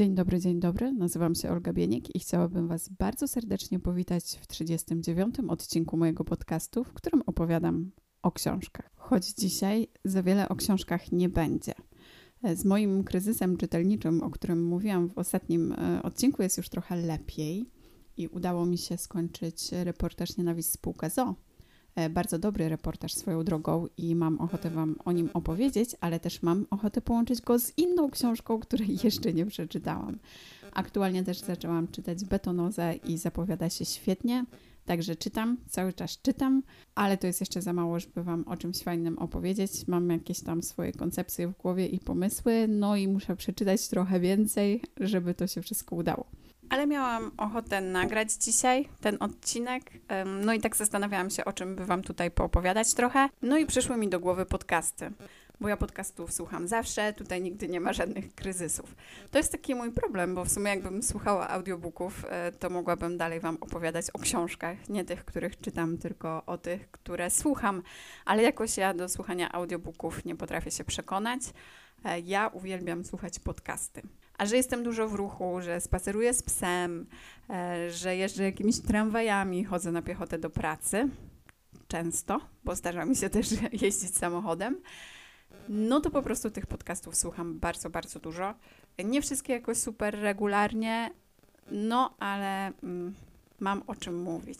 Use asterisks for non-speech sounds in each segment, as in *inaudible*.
Dzień dobry, dzień dobry. Nazywam się Olga Bieniek i chciałabym Was bardzo serdecznie powitać w 39. odcinku mojego podcastu, w którym opowiadam o książkach. Choć dzisiaj za wiele o książkach nie będzie. Z moim kryzysem czytelniczym, o którym mówiłam w ostatnim e, odcinku, jest już trochę lepiej i udało mi się skończyć reportaż Nienawiść Spółka ZO, bardzo dobry reportaż swoją drogą i mam ochotę Wam o nim opowiedzieć, ale też mam ochotę połączyć go z inną książką, której *laughs* jeszcze nie przeczytałam. Aktualnie też zaczęłam czytać Betonozę i zapowiada się świetnie. Także czytam, cały czas czytam, ale to jest jeszcze za mało, żeby Wam o czymś fajnym opowiedzieć. Mam jakieś tam swoje koncepcje w głowie i pomysły, no i muszę przeczytać trochę więcej, żeby to się wszystko udało ale miałam ochotę nagrać dzisiaj ten odcinek. No i tak zastanawiałam się, o czym by Wam tutaj poopowiadać trochę. No i przyszły mi do głowy podcasty, bo ja podcastów słucham zawsze, tutaj nigdy nie ma żadnych kryzysów. To jest taki mój problem, bo w sumie jakbym słuchała audiobooków, e, to mogłabym dalej Wam opowiadać o książkach, nie tych, których czytam, tylko o tych, które słucham, ale jakoś ja do słuchania audiobooków nie potrafię się przekonać. E, ja uwielbiam słuchać podcasty. A że jestem dużo w ruchu, że spaceruję z psem, e, że jeżdżę jakimiś tramwajami, chodzę na piechotę do pracy, często, bo zdarza mi się też *laughs* jeździć samochodem, no to po prostu tych podcastów słucham bardzo, bardzo dużo. Nie wszystkie jakoś super regularnie, no ale mm, mam o czym mówić.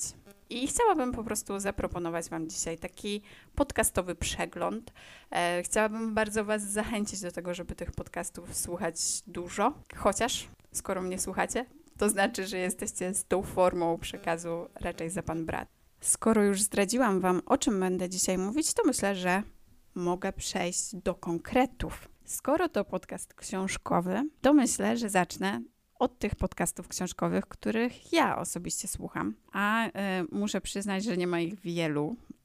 I chciałabym po prostu zaproponować Wam dzisiaj taki podcastowy przegląd. E, chciałabym bardzo Was zachęcić do tego, żeby tych podcastów słuchać dużo, chociaż skoro mnie słuchacie, to znaczy, że jesteście z tą formą przekazu raczej za Pan brat. Skoro już zdradziłam Wam, o czym będę dzisiaj mówić, to myślę, że mogę przejść do konkretów. Skoro to podcast książkowy, to myślę, że zacznę od tych podcastów książkowych, których ja osobiście słucham. A y, muszę przyznać, że nie ma ich wielu, y,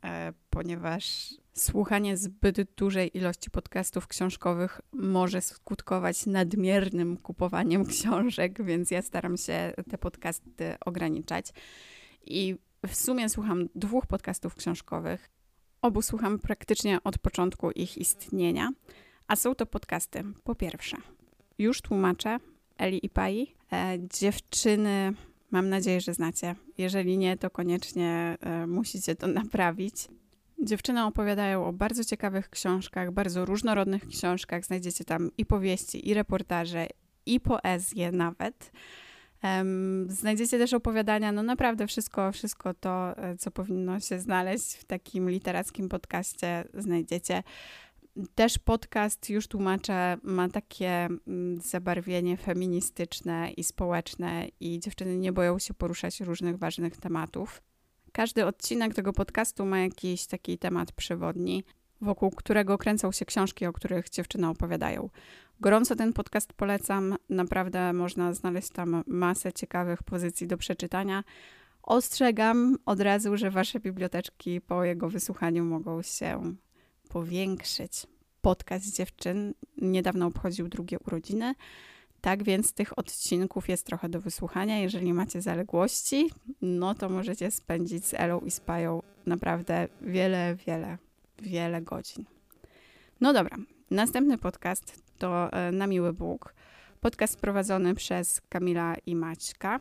ponieważ słuchanie zbyt dużej ilości podcastów książkowych może skutkować nadmiernym kupowaniem *laughs* książek, więc ja staram się te podcasty ograniczać. I w sumie słucham dwóch podcastów książkowych. Obu słucham praktycznie od początku ich istnienia, a są to podcasty. Po pierwsze, już tłumaczę Eli i Pai. E, dziewczyny, mam nadzieję, że znacie. Jeżeli nie, to koniecznie e, musicie to *laughs* naprawić. Dziewczyny opowiadają o bardzo ciekawych książkach, bardzo różnorodnych książkach. Znajdziecie tam i powieści, i reportaże, i poezję nawet. Znajdziecie też opowiadania, no naprawdę wszystko, wszystko to, e, co powinno się znaleźć w takim literackim podcaście, znajdziecie. Też podcast, już tłumaczę, ma takie mm, zabarwienie feministyczne i społeczne, i dziewczyny nie boją się poruszać różnych ważnych tematów. Każdy odcinek tego podcastu ma jakiś taki temat przewodni, wokół którego kręcą się książki, o których dziewczyny opowiadają. Gorąco ten podcast polecam. Naprawdę można znaleźć tam masę ciekawych pozycji do przeczytania. Ostrzegam od razu, że wasze biblioteczki po jego wysłuchaniu mogą się powiększyć. Podcast dziewczyn niedawno obchodził drugie urodziny. Tak więc tych odcinków jest trochę do wysłuchania. Jeżeli macie zaległości, no to możecie spędzić z Elą i z Pają naprawdę wiele, wiele, wiele godzin. No dobra, następny podcast to e, Na Miły Bóg. Podcast prowadzony przez Kamila i Maćka.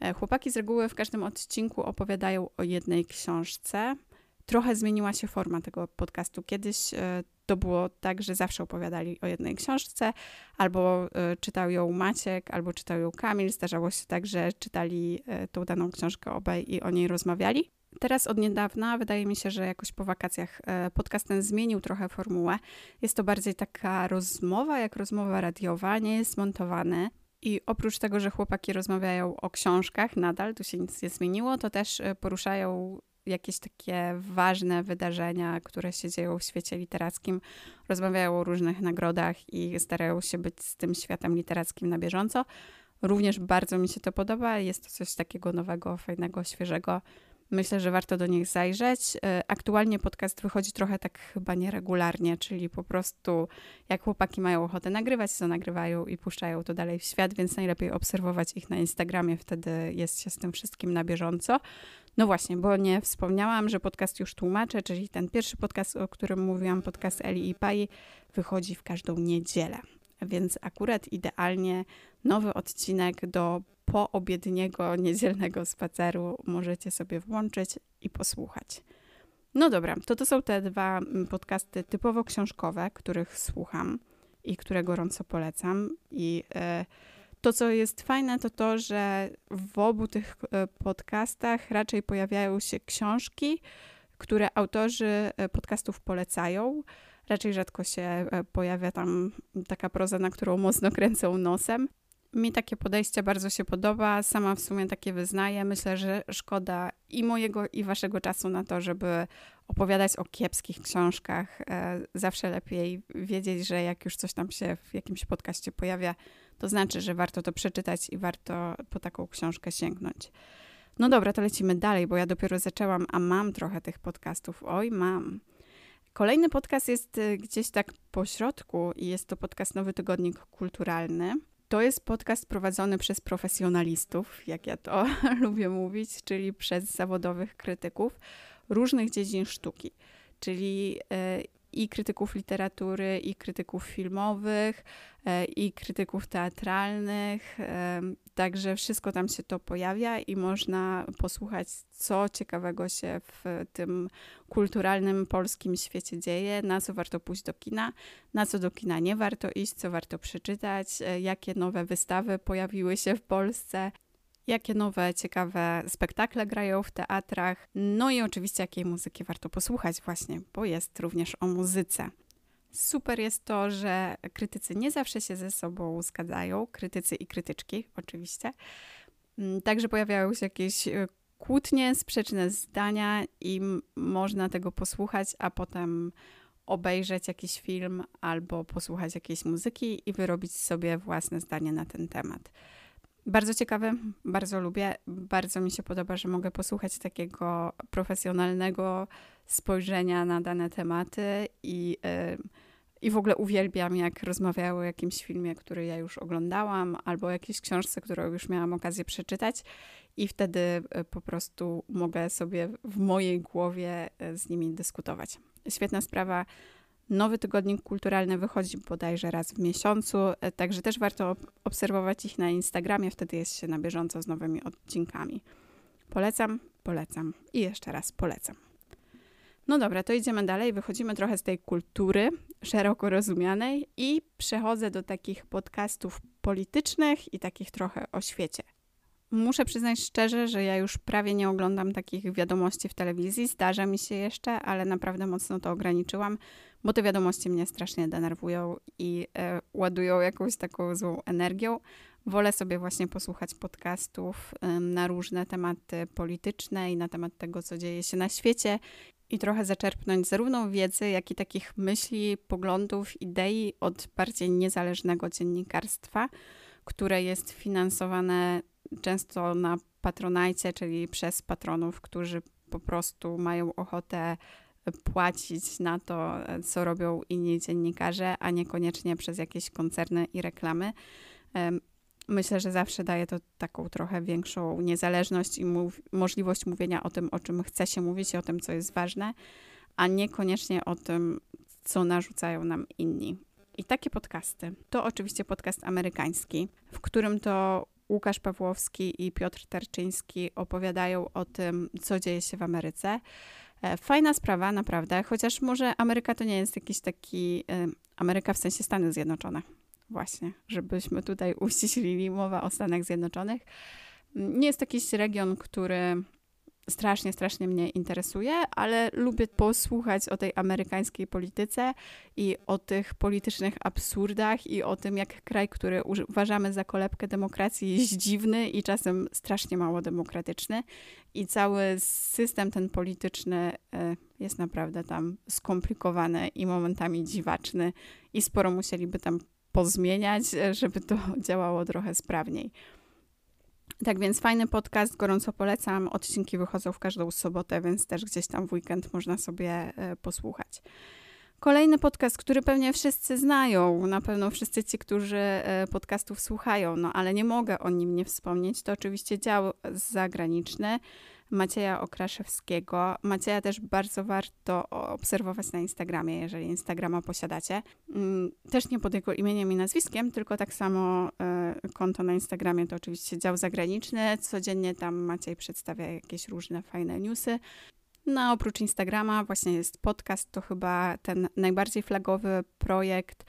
E, chłopaki z reguły w każdym odcinku opowiadają o jednej książce trochę zmieniła się forma tego podcastu. Kiedyś e, to było tak, że zawsze opowiadali o jednej książce, albo e, czytał ją Maciek, albo czytał ją Kamil. Zdarzało się tak, że czytali e, tą daną książkę obaj i o niej rozmawiali. Teraz od niedawna wydaje mi się, że jakoś po wakacjach podcast ten zmienił trochę formułę. Jest to bardziej taka rozmowa, jak rozmowa radiowa, nie jest montowany. I oprócz tego, że chłopaki rozmawiają o książkach, nadal tu się nic nie zmieniło, to też poruszają jakieś takie ważne wydarzenia, które się dzieją w świecie literackim, rozmawiają o różnych nagrodach i starają się być z tym światem literackim na bieżąco. Również bardzo mi się to podoba. Jest to coś takiego nowego, fajnego, świeżego. Myślę, że warto do nich zajrzeć. E, aktualnie podcast wychodzi trochę tak chyba nieregularnie, czyli po prostu jak chłopaki mają ochotę nagrywać, to nagrywają i puszczają to dalej w świat, więc najlepiej obserwować ich na Instagramie, wtedy jest się z tym wszystkim na bieżąco. No właśnie, bo nie wspomniałam, że podcast już tłumaczę, czyli ten pierwszy podcast, o którym mówiłam, podcast Eli i Pai, wychodzi w każdą niedzielę. Więc akurat idealnie nowy odcinek do poobiedniego niedzielnego spaceru możecie sobie włączyć i posłuchać. No dobra, to to są te dwa mm, podcasty typowo książkowe, których słucham i które gorąco polecam. I e, to, co jest fajne, to to, że w obu tych e, podcastach raczej pojawiają się książki, które autorzy e, podcastów polecają. Raczej rzadko się pojawia tam taka proza, na którą mocno kręcą nosem. Mi takie podejście bardzo się podoba, sama w sumie takie wyznaję. Myślę, że szkoda i mojego, i waszego czasu na to, żeby opowiadać o kiepskich książkach. E, zawsze lepiej wiedzieć, że jak już coś tam się w jakimś podcaście pojawia, to znaczy, że warto to przeczytać i warto po taką książkę sięgnąć. No dobra, to lecimy dalej, bo ja dopiero zaczęłam, a mam trochę tych podcastów. Oj, mam. Kolejny podcast jest y, gdzieś tak po środku i jest to podcast Nowy Tygodnik Kulturalny. To jest podcast prowadzony przez profesjonalistów, jak ja to *laughs* lubię mówić, czyli przez zawodowych krytyków różnych dziedzin sztuki. Czyli y, i krytyków literatury, i krytyków filmowych, e, i krytyków teatralnych. Także wszystko tam się to pojawia i można posłuchać, co ciekawego się w tym kulturalnym polskim świecie dzieje, na co warto pójść do kina, na co do kina nie warto iść, co warto przeczytać, e, jakie nowe wystawy pojawiły się w Polsce jakie nowe, ciekawe spektakle grają w teatrach, no i oczywiście jakiej muzyki warto posłuchać właśnie, bo jest również o muzyce. Super jest to, że krytycy nie zawsze się ze sobą zgadzają, krytycy i krytyczki oczywiście. Mm, także pojawiają się jakieś e, kłótnie, sprzeczne zdania i można tego posłuchać, a potem obejrzeć jakiś film albo posłuchać jakiejś muzyki i wyrobić sobie własne zdanie na ten temat. Bardzo ciekawy, bardzo lubię. Bardzo mi się podoba, że mogę posłuchać takiego profesjonalnego spojrzenia na dane tematy i, yy, i w ogóle uwielbiam, jak rozmawiały o jakimś filmie, który ja już oglądałam, albo o jakiejś książce, którą już miałam okazję przeczytać, i wtedy yy, po prostu mogę sobie w mojej głowie yy, z nimi dyskutować. Świetna sprawa Nowy tygodnik kulturalny wychodzi bodajże raz w miesiącu, e, także też warto obserwować ich na Instagramie, wtedy jest się na bieżąco z nowymi odcinkami. Polecam, polecam i jeszcze raz polecam. No dobra, to idziemy dalej. Wychodzimy trochę z tej kultury szeroko rozumianej i przechodzę do takich podcastów politycznych i takich trochę o świecie. Muszę przyznać szczerze, że ja już prawie nie oglądam takich wiadomości w telewizji. Zdarza mi się jeszcze, ale naprawdę mocno to ograniczyłam, bo te wiadomości mnie strasznie denerwują i e, ładują jakąś taką złą energią. Wolę sobie właśnie posłuchać podcastów na różne tematy polityczne i na temat tego, co dzieje się na świecie i trochę zaczerpnąć zarówno wiedzy, jak i takich myśli, poglądów, idei od bardziej niezależnego dziennikarstwa, które jest finansowane często na patronajcie, czyli przez patronów, którzy po prostu mają ochotę płacić na to, co robią inni dziennikarze, a niekoniecznie przez jakieś koncerny i reklamy. Myślę, że zawsze daje to taką trochę większą niezależność i mów możliwość mówienia o tym, o czym chce się mówić i o tym, co jest ważne, a niekoniecznie o tym, co narzucają nam inni. I takie podcasty to oczywiście podcast amerykański, w którym to Łukasz Pawłowski i Piotr Tarczyński opowiadają o tym, co dzieje się w Ameryce. E, fajna sprawa, naprawdę, chociaż może Ameryka to nie jest jakiś taki. E, Ameryka w sensie Stany Zjednoczone, właśnie, żebyśmy tutaj *laughs* uściślili mowa o Stanach Zjednoczonych. Nie jest to jakiś region, który strasznie, strasznie mnie interesuje, ale lubię posłuchać o tej amerykańskiej polityce i o tych politycznych absurdach i o tym, jak kraj, który uważamy za kolebkę demokracji, jest dziwny i czasem strasznie mało demokratyczny. I cały system ten polityczny e, jest naprawdę tam skomplikowany i momentami dziwaczny, i sporo musieliby tam pozmieniać, e, żeby to *laughs* działało trochę sprawniej. Tak więc fajny podcast, gorąco polecam. Odcinki wychodzą w każdą sobotę, więc też gdzieś tam w weekend można sobie e, posłuchać. Kolejny podcast, który pewnie wszyscy znają, na pewno wszyscy ci, którzy e, podcastów słuchają, no ale nie mogę o nim nie wspomnieć, to oczywiście dział zagraniczny, Macieja Okraszewskiego. Macieja też bardzo warto obserwować na Instagramie, jeżeli Instagrama posiadacie. Mm, też nie pod jego imieniem i nazwiskiem, tylko tak samo e, konto na Instagramie to oczywiście dział zagraniczny. Codziennie tam Maciej przedstawia jakieś różne fajne newsy. No oprócz Instagrama właśnie jest podcast, to chyba ten najbardziej flagowy projekt,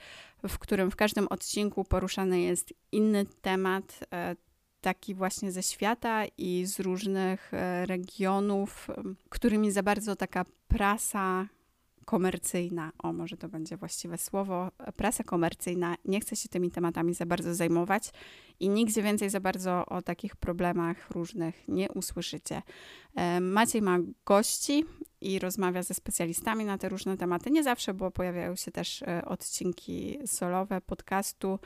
w którym w każdym odcinku poruszany jest inny temat, e, taki właśnie ze świata i z różnych e, regionów, którymi za bardzo taka prasa komercyjna, o może to będzie właściwe słowo, prasa komercyjna nie chce się tymi tematami za bardzo zajmować i nigdzie więcej za bardzo o takich problemach różnych nie usłyszycie. E, Maciej ma gości i rozmawia ze specjalistami na te różne tematy. Nie zawsze, bo pojawiają się też e, odcinki solowe podcastu,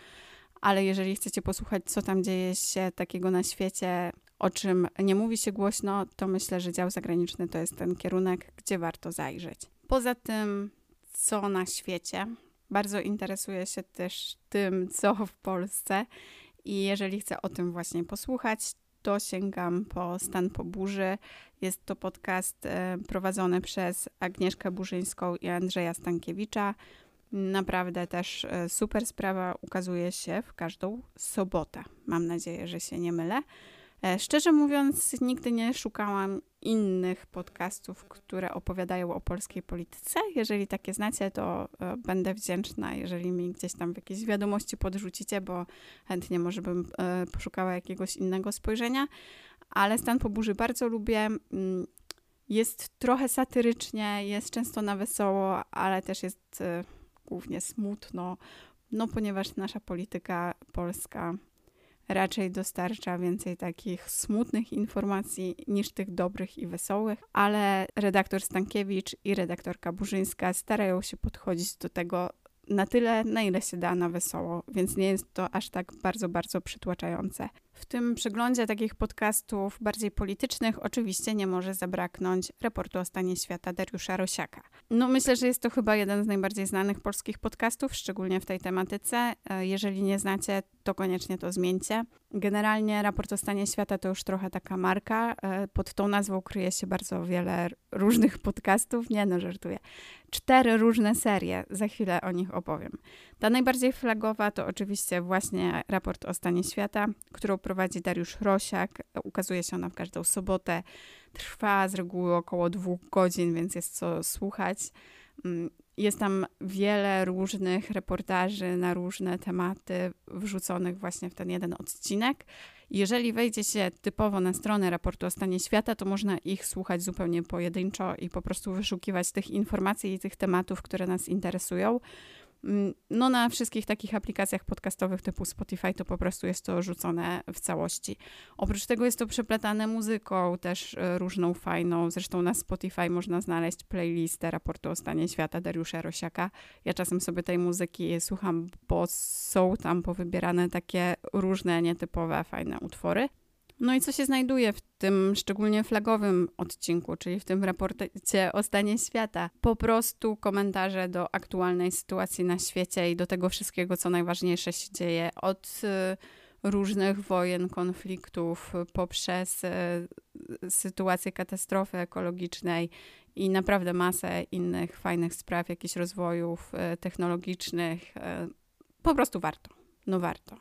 ale jeżeli chcecie posłuchać, co tam dzieje się takiego na świecie, o czym nie mówi się głośno, to myślę, że dział zagraniczny to jest ten kierunek, gdzie warto zajrzeć. Poza tym, co na świecie, bardzo interesuję się też tym, co w Polsce. I jeżeli chcę o tym właśnie posłuchać, to sięgam po Stan po burzy. Jest to podcast e, prowadzony przez Agnieszkę Burzyńską i Andrzeja Stankiewicza. Naprawdę też e, super sprawa ukazuje się w każdą sobotę. Mam nadzieję, że się nie mylę. E, szczerze mówiąc, nigdy nie szukałam innych podcastów, które opowiadają o polskiej polityce. Jeżeli takie znacie, to e, będę wdzięczna, jeżeli mi gdzieś tam w jakieś wiadomości podrzucicie, bo chętnie może bym poszukała jakiegoś innego spojrzenia. Ale Stan po burzy bardzo lubię. Mm, jest trochę satyrycznie, jest często na wesoło, ale też jest głównie smutno, no ponieważ nasza polityka polska raczej dostarcza więcej takich smutnych informacji niż tych dobrych i wesołych, ale redaktor Stankiewicz i redaktorka Burzyńska starają się podchodzić do tego na tyle, na ile się da na wesoło, więc nie jest to aż tak bardzo, bardzo przytłaczające. W tym przeglądzie takich podcastów bardziej politycznych oczywiście nie może zabraknąć raportu o stanie świata Dariusza Rosiaka. No myślę, że jest to chyba jeden z najbardziej znanych polskich podcastów, szczególnie w tej tematyce. E, jeżeli nie znacie, to koniecznie to zmieńcie. Generalnie raport o stanie świata to już trochę taka marka. E, pod tą nazwą kryje się bardzo wiele różnych podcastów. Nie no, żartuję. Cztery różne serie, za chwilę o nich opowiem. Ta najbardziej flagowa to oczywiście właśnie raport o stanie świata, którą prowadzi Dariusz Rosiak. Ukazuje się ona w każdą sobotę. Trwa z reguły około dwóch godzin, więc jest co słuchać. Mm, jest tam wiele różnych reportaży na różne tematy wrzuconych właśnie w ten jeden odcinek. Jeżeli wejdzie się typowo na stronę raportu o stanie świata, to można ich słuchać zupełnie pojedynczo i po prostu wyszukiwać tych informacji i tych tematów, które nas interesują. Mm, no na wszystkich takich aplikacjach podcastowych typu Spotify to po prostu jest to rzucone w całości. Oprócz tego jest to przeplatane muzyką też e, różną, fajną. Zresztą na Spotify można znaleźć playlistę raportu o stanie świata Dariusza Rosiaka. Ja czasem sobie tej muzyki słucham, bo są tam powybierane takie różne, nietypowe, fajne utwory. No i co się znajduje w tym szczególnie flagowym odcinku, czyli w tym raporcie o stanie świata? Po prostu komentarze do aktualnej sytuacji na świecie i do tego wszystkiego, co najważniejsze się dzieje od y, różnych wojen, konfliktów, poprzez y, sytuację katastrofy ekologicznej i naprawdę masę innych fajnych spraw, jakichś rozwojów y, technologicznych. Po prostu warto. No warto.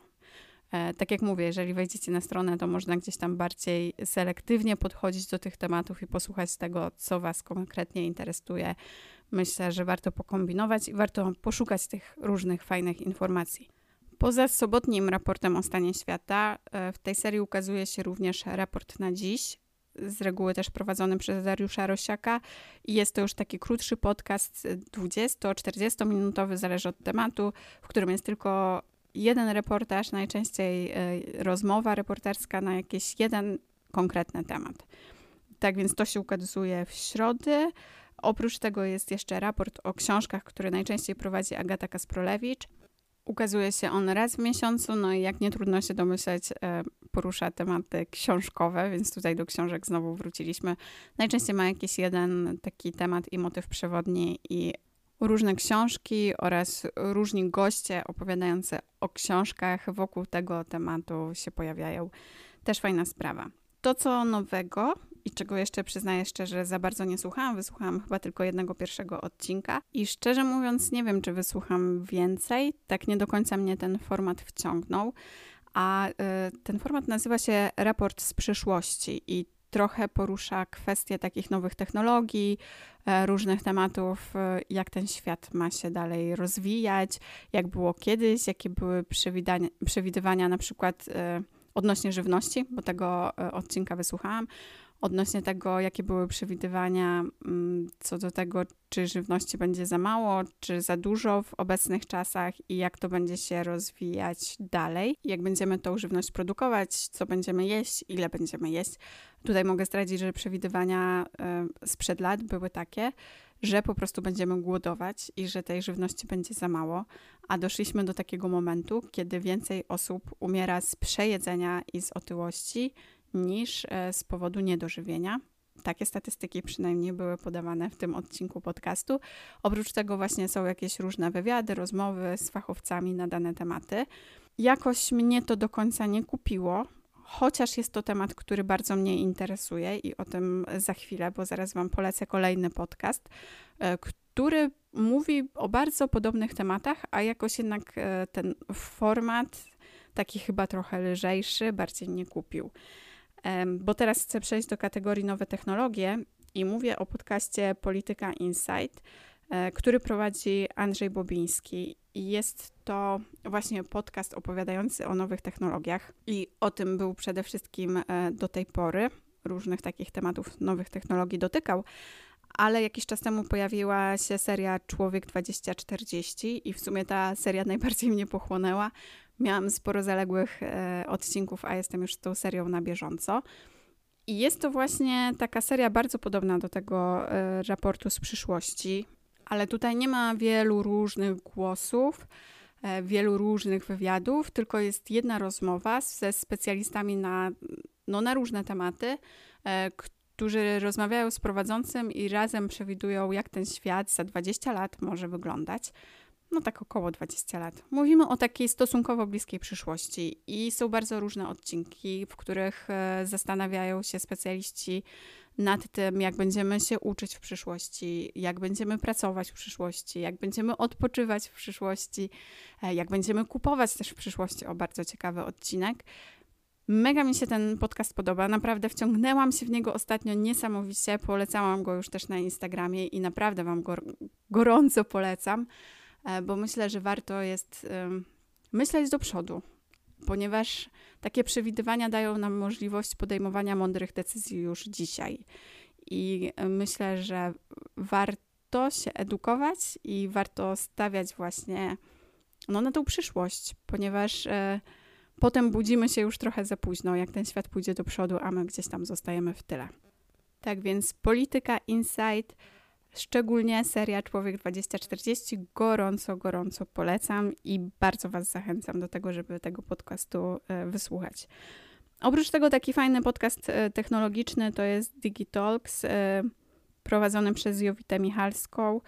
E, tak jak mówię, jeżeli wejdziecie na stronę, to można gdzieś tam bardziej selektywnie podchodzić do tych tematów i posłuchać tego, co Was konkretnie interesuje. Myślę, że warto pokombinować i warto poszukać tych różnych fajnych informacji. Poza sobotnim raportem o stanie świata, e, w tej serii ukazuje się również raport na dziś, z reguły też prowadzony przez Dariusza Rosiaka i jest to już taki krótszy podcast, 20-40 minutowy, zależy od tematu, w którym jest tylko jeden reportaż, najczęściej e, rozmowa reporterska na jakiś jeden konkretny temat. Tak więc to się ukazuje w środę. Oprócz tego jest jeszcze raport o książkach, który najczęściej prowadzi Agata Kasprolewicz. Ukazuje się on raz w miesiącu, no i jak nie trudno się domyśleć, e, porusza tematy książkowe, więc tutaj do książek znowu wróciliśmy. Najczęściej ma jakiś jeden taki temat i motyw przewodni i różne książki oraz różni goście opowiadający o książkach wokół tego tematu się pojawiają. Też fajna sprawa. To, co nowego i czego jeszcze przyznaję szczerze, za bardzo nie słuchałam. Wysłuchałam chyba tylko jednego pierwszego odcinka i szczerze mówiąc, nie wiem, czy wysłucham więcej. Tak nie do końca mnie ten format wciągnął. A y, ten format nazywa się Raport z przyszłości i trochę porusza kwestie takich nowych technologii, e, różnych tematów, e, jak ten świat ma się dalej rozwijać, jak było kiedyś, jakie były przewidywania na przykład e, odnośnie żywności, bo tego odcinka wysłuchałam, odnośnie tego, jakie były przewidywania mm, co do tego, czy żywności będzie za mało, czy za dużo w obecnych czasach i jak to będzie się rozwijać dalej, jak będziemy tą żywność produkować, co będziemy jeść, ile będziemy jeść. Tutaj mogę zdradzić, że przewidywania y, sprzed lat były takie, że po prostu będziemy głodować i że tej żywności będzie za mało, a doszliśmy do takiego momentu, kiedy więcej osób umiera z przejedzenia i z otyłości niż e, z powodu niedożywienia. Takie statystyki przynajmniej były podawane w tym odcinku podcastu. Oprócz tego właśnie są jakieś różne wywiady, rozmowy z fachowcami na dane tematy. Jakoś mnie to do końca nie kupiło, chociaż jest to temat, który bardzo mnie interesuje i o tym za chwilę, bo zaraz Wam polecę kolejny podcast, e, który mówi o bardzo podobnych tematach, a jakoś jednak e, ten format taki chyba trochę lżejszy, bardziej nie kupił. Bo teraz chcę przejść do kategorii nowe technologie i mówię o podcaście Polityka Insight, e, który prowadzi Andrzej Bobiński. I jest to właśnie podcast opowiadający o nowych technologiach i o tym był przede wszystkim e, do tej pory. Różnych takich tematów nowych technologii dotykał, ale jakiś czas temu pojawiła się seria Człowiek 2040 i w sumie ta seria najbardziej mnie pochłonęła, Miałam sporo zaległych e, odcinków, a jestem już z tą serią na bieżąco. I jest to właśnie taka seria bardzo podobna do tego e, raportu z przyszłości, ale tutaj nie ma wielu różnych głosów, e, wielu różnych wywiadów, tylko jest jedna rozmowa ze specjalistami na, no, na różne tematy, którzy rozmawiają z prowadzącym i razem przewidują, jak ten świat za 20 lat może wyglądać no tak około 20 lat. Mówimy o takiej stosunkowo bliskiej przyszłości i są bardzo różne odcinki, w których e, zastanawiają się specjaliści nad tym, jak będziemy się uczyć w przyszłości, jak będziemy pracować w przyszłości, jak będziemy odpoczywać w przyszłości, e, jak będziemy kupować też w przyszłości. O, bardzo ciekawy odcinek. Mega mi się ten podcast podoba, naprawdę wciągnęłam się w niego ostatnio niesamowicie, polecałam go już też na Instagramie i naprawdę Wam go gorąco polecam. E, bo myślę, że warto jest myśleć do przodu, ponieważ takie przewidywania dają nam możliwość podejmowania mądrych decyzji już dzisiaj. I myślę, że warto się edukować i warto stawiać właśnie no, na tą przyszłość, ponieważ e, potem budzimy się już trochę za późno, jak ten świat pójdzie do przodu, a my gdzieś tam zostajemy w tyle. Tak więc polityka, insight Szczególnie seria Człowiek 2040 gorąco, gorąco polecam i bardzo Was zachęcam do tego, żeby tego podcastu e, wysłuchać. Oprócz tego taki fajny podcast e, technologiczny to jest Digitalks, e, prowadzony przez Jowitę Michalską.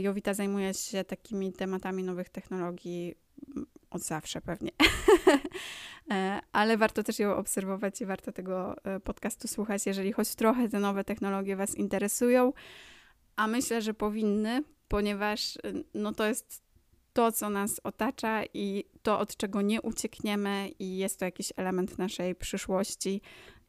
Jowita zajmuje się takimi tematami nowych technologii od zawsze pewnie. *laughs* Ale warto też ją obserwować i warto tego podcastu słuchać, jeżeli choć trochę te nowe technologie Was interesują a myślę, że powinny, ponieważ y, no to jest to, co nas otacza i to, od czego nie uciekniemy, i jest to jakiś element naszej przyszłości.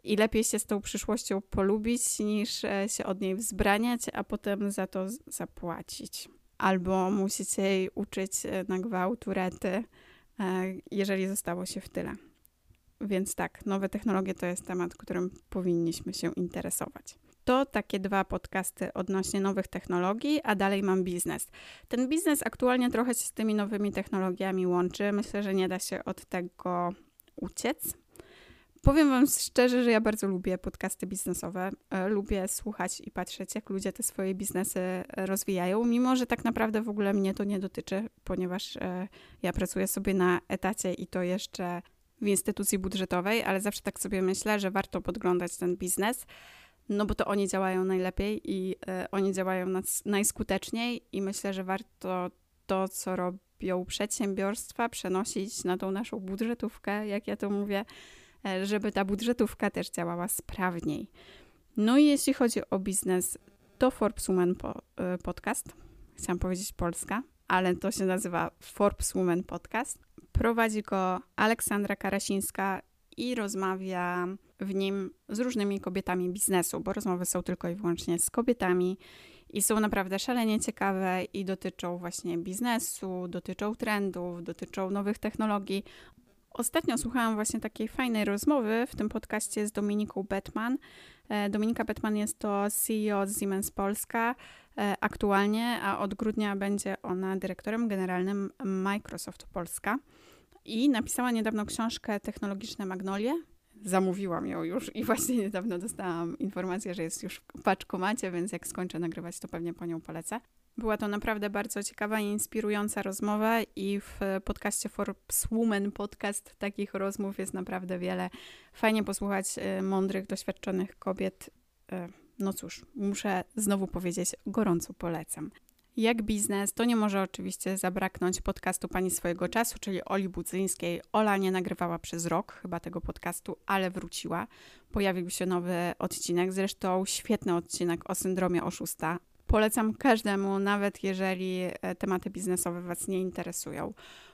I lepiej się z tą przyszłością polubić, niż e, się od niej wzbraniać, a potem za to zapłacić. Albo musicie jej uczyć e, na gwałt, urety, e, jeżeli zostało się w tyle. Więc tak, nowe technologie to jest temat, którym powinniśmy się interesować. To takie dwa podcasty odnośnie nowych technologii, a dalej mam biznes. Ten biznes aktualnie trochę się z tymi nowymi technologiami łączy. Myślę, że nie da się od tego uciec. Powiem Wam szczerze, że ja bardzo lubię podcasty biznesowe. E, lubię słuchać i patrzeć, jak ludzie te swoje biznesy rozwijają, mimo że tak naprawdę w ogóle mnie to nie dotyczy, ponieważ e, ja pracuję sobie na etacie i to jeszcze w instytucji budżetowej, ale zawsze tak sobie myślę, że warto podglądać ten biznes no bo to oni działają najlepiej i y, oni działają najskuteczniej i myślę, że warto to, co robią przedsiębiorstwa, przenosić na tą naszą budżetówkę, jak ja to mówię, e, żeby ta budżetówka też działała sprawniej. No i jeśli chodzi o biznes, to Forbes Woman po, y, Podcast. Chciałam powiedzieć Polska, ale to się nazywa Forbes Woman Podcast. Prowadzi go Aleksandra Karasińska i rozmawia w nim z różnymi kobietami biznesu, bo rozmowy są tylko i wyłącznie z kobietami i są naprawdę szalenie ciekawe i dotyczą właśnie biznesu, dotyczą trendów, dotyczą nowych technologii. Ostatnio słuchałam właśnie takiej fajnej rozmowy w tym podcaście z Dominiką Betman. E, Dominika Betman jest to CEO z Siemens Polska e, aktualnie, a od grudnia będzie ona dyrektorem generalnym Microsoft Polska. I napisała niedawno książkę Technologiczne Magnolie. Zamówiłam ją już i właśnie niedawno dostałam informację, że jest już w paczkomacie, więc jak skończę nagrywać, to pewnie po nią polecę. Była to naprawdę bardzo ciekawa i inspirująca rozmowa i w podcaście Forbes Woman Podcast takich rozmów jest naprawdę wiele. Fajnie posłuchać y, mądrych, doświadczonych kobiet. Y, no cóż, muszę znowu powiedzieć, gorąco polecam. Jak biznes, to nie może oczywiście zabraknąć podcastu Pani swojego czasu, czyli Oli Budzyńskiej. Ola nie nagrywała przez rok chyba tego podcastu, ale wróciła. Pojawił się nowy odcinek, zresztą świetny odcinek o syndromie oszusta. Polecam każdemu, nawet jeżeli e, tematy biznesowe Was nie interesują.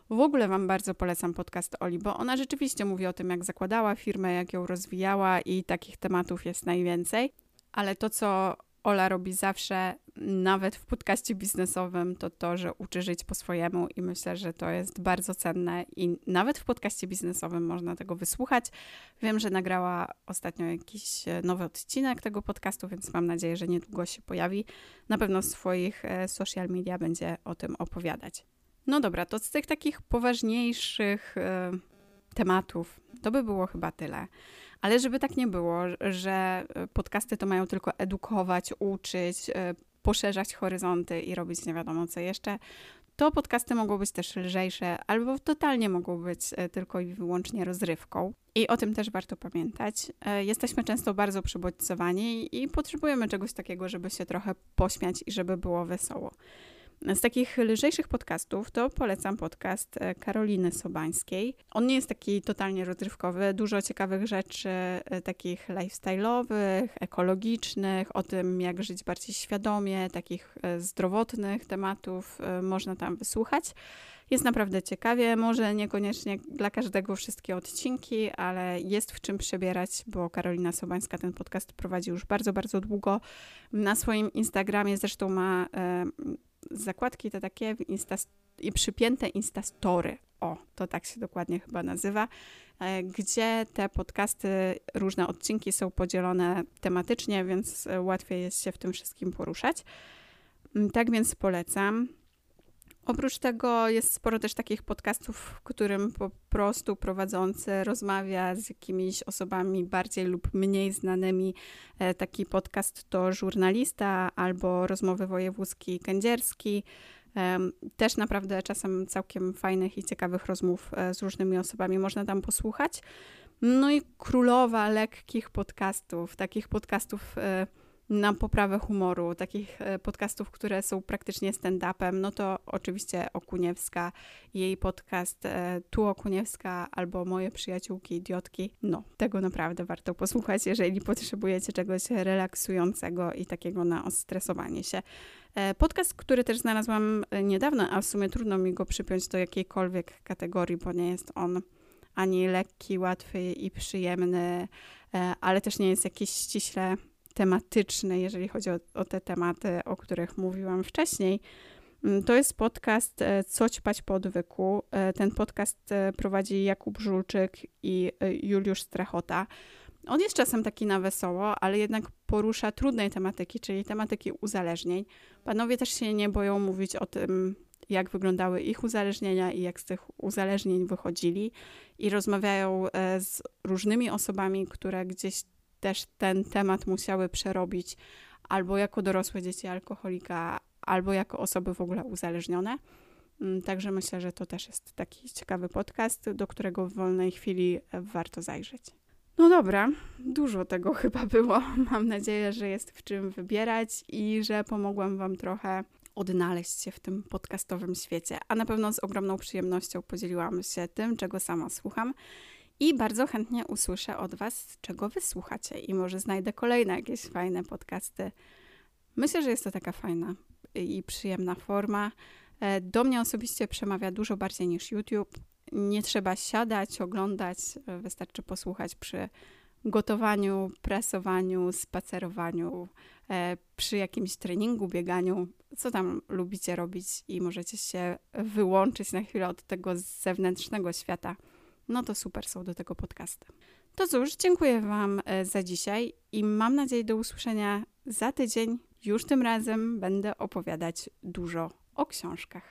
W ogóle Wam bardzo polecam podcast Oli, bo ona rzeczywiście mówi o tym, jak zakładała firmę, jak ją rozwijała i takich tematów jest najwięcej. Ale to, co Ola robi zawsze, nawet w podcaście biznesowym, to to, że uczy żyć po swojemu i myślę, że to jest bardzo cenne i nawet w podcaście biznesowym można tego wysłuchać. Wiem, że nagrała ostatnio jakiś e, nowy odcinek tego podcastu, więc mam nadzieję, że niedługo się pojawi. Na pewno w swoich e, social media będzie o tym opowiadać. No dobra, to z tych takich poważniejszych e, tematów to by było chyba tyle. Ale żeby tak nie było, że podcasty to mają tylko edukować, uczyć, poszerzać horyzonty i robić nie wiadomo co jeszcze, to podcasty mogą być też lżejsze, albo totalnie mogą być e, tylko i wyłącznie rozrywką. I o tym też warto pamiętać. E, jesteśmy często bardzo przybodźcowani i potrzebujemy czegoś takiego, żeby się trochę pośmiać i żeby było wesoło. Z takich lżejszych podcastów to polecam podcast e, Karoliny Sobańskiej. On nie jest taki totalnie rozrywkowy, dużo ciekawych rzeczy e, takich lifestyle'owych, ekologicznych, o tym jak żyć bardziej świadomie, takich e, zdrowotnych tematów można tam wysłuchać. Jest naprawdę ciekawie, może niekoniecznie dla każdego wszystkie odcinki, ale jest w czym przebierać, bo Karolina Sobańska ten podcast prowadzi już bardzo, bardzo długo. Na swoim Instagramie zresztą ma zakładki te takie insta, przypięte instastory. O, to tak się dokładnie chyba nazywa, e, gdzie te podcasty, różne odcinki są podzielone tematycznie, więc łatwiej jest się w tym wszystkim poruszać. Mm, tak więc polecam. Oprócz tego jest sporo też takich podcastów, w którym po prostu prowadzący rozmawia z jakimiś osobami bardziej lub mniej znanymi. E, taki podcast to żurnalista albo rozmowy wojewódzki kędzierski. Też naprawdę czasem całkiem fajnych i ciekawych rozmów e, z różnymi osobami można tam posłuchać. No i królowa lekkich podcastów, takich podcastów e, na poprawę humoru, takich e, podcastów, które są praktycznie stand-upem, no to oczywiście Okuniewska, jej podcast e, Tu Okuniewska albo Moje przyjaciółki idiotki. No, tego naprawdę warto posłuchać, jeżeli potrzebujecie czegoś relaksującego i takiego na ostresowanie się. E, podcast, który też znalazłam niedawno, a w sumie trudno mi go przypiąć do jakiejkolwiek kategorii, bo nie jest on ani lekki, łatwy i przyjemny, ale też nie jest jakiś ściśle tematyczny, jeżeli chodzi o, o te tematy, o których mówiłam wcześniej. Mm, to jest podcast e, Co ćpać po odwyku. E, ten podcast e, prowadzi Jakub Żulczyk i Juliusz Strachota. On jest czasem taki na wesoło, ale jednak porusza trudnej tematyki, czyli tematyki uzależnień. Panowie też się nie boją mówić o tym, jak wyglądały ich uzależnienia i jak z tych uzależnień wychodzili, i rozmawiają z różnymi osobami, które gdzieś też ten temat musiały przerobić albo jako dorosłe dzieci alkoholika, albo jako osoby w ogóle uzależnione. Mm, także myślę, że to też jest taki ciekawy podcast, do którego w wolnej chwili warto zajrzeć. No dobra, dużo tego *laughs* chyba było. Mam nadzieję, że jest w czym wybierać i że pomogłam Wam trochę odnaleźć się w tym podcastowym świecie. A na pewno z ogromną przyjemnością podzieliłam się tym, czego sama słucham I bardzo chętnie usłyszę od Was, czego wysłuchacie, i może znajdę kolejne jakieś fajne podcasty. Myślę, że jest to taka fajna i przyjemna forma. E, do mnie osobiście przemawia dużo bardziej niż YouTube. Nie trzeba siadać, oglądać, e, wystarczy posłuchać przy gotowaniu, prasowaniu, spacerowaniu, e, przy jakimś treningu, bieganiu, co tam lubicie robić i możecie się wyłączyć na chwilę od tego zewnętrznego świata. No to super są do tego podcasty. To cóż, dziękuję Wam za dzisiaj i mam nadzieję do usłyszenia za tydzień. Już tym razem będę opowiadać dużo o książkach.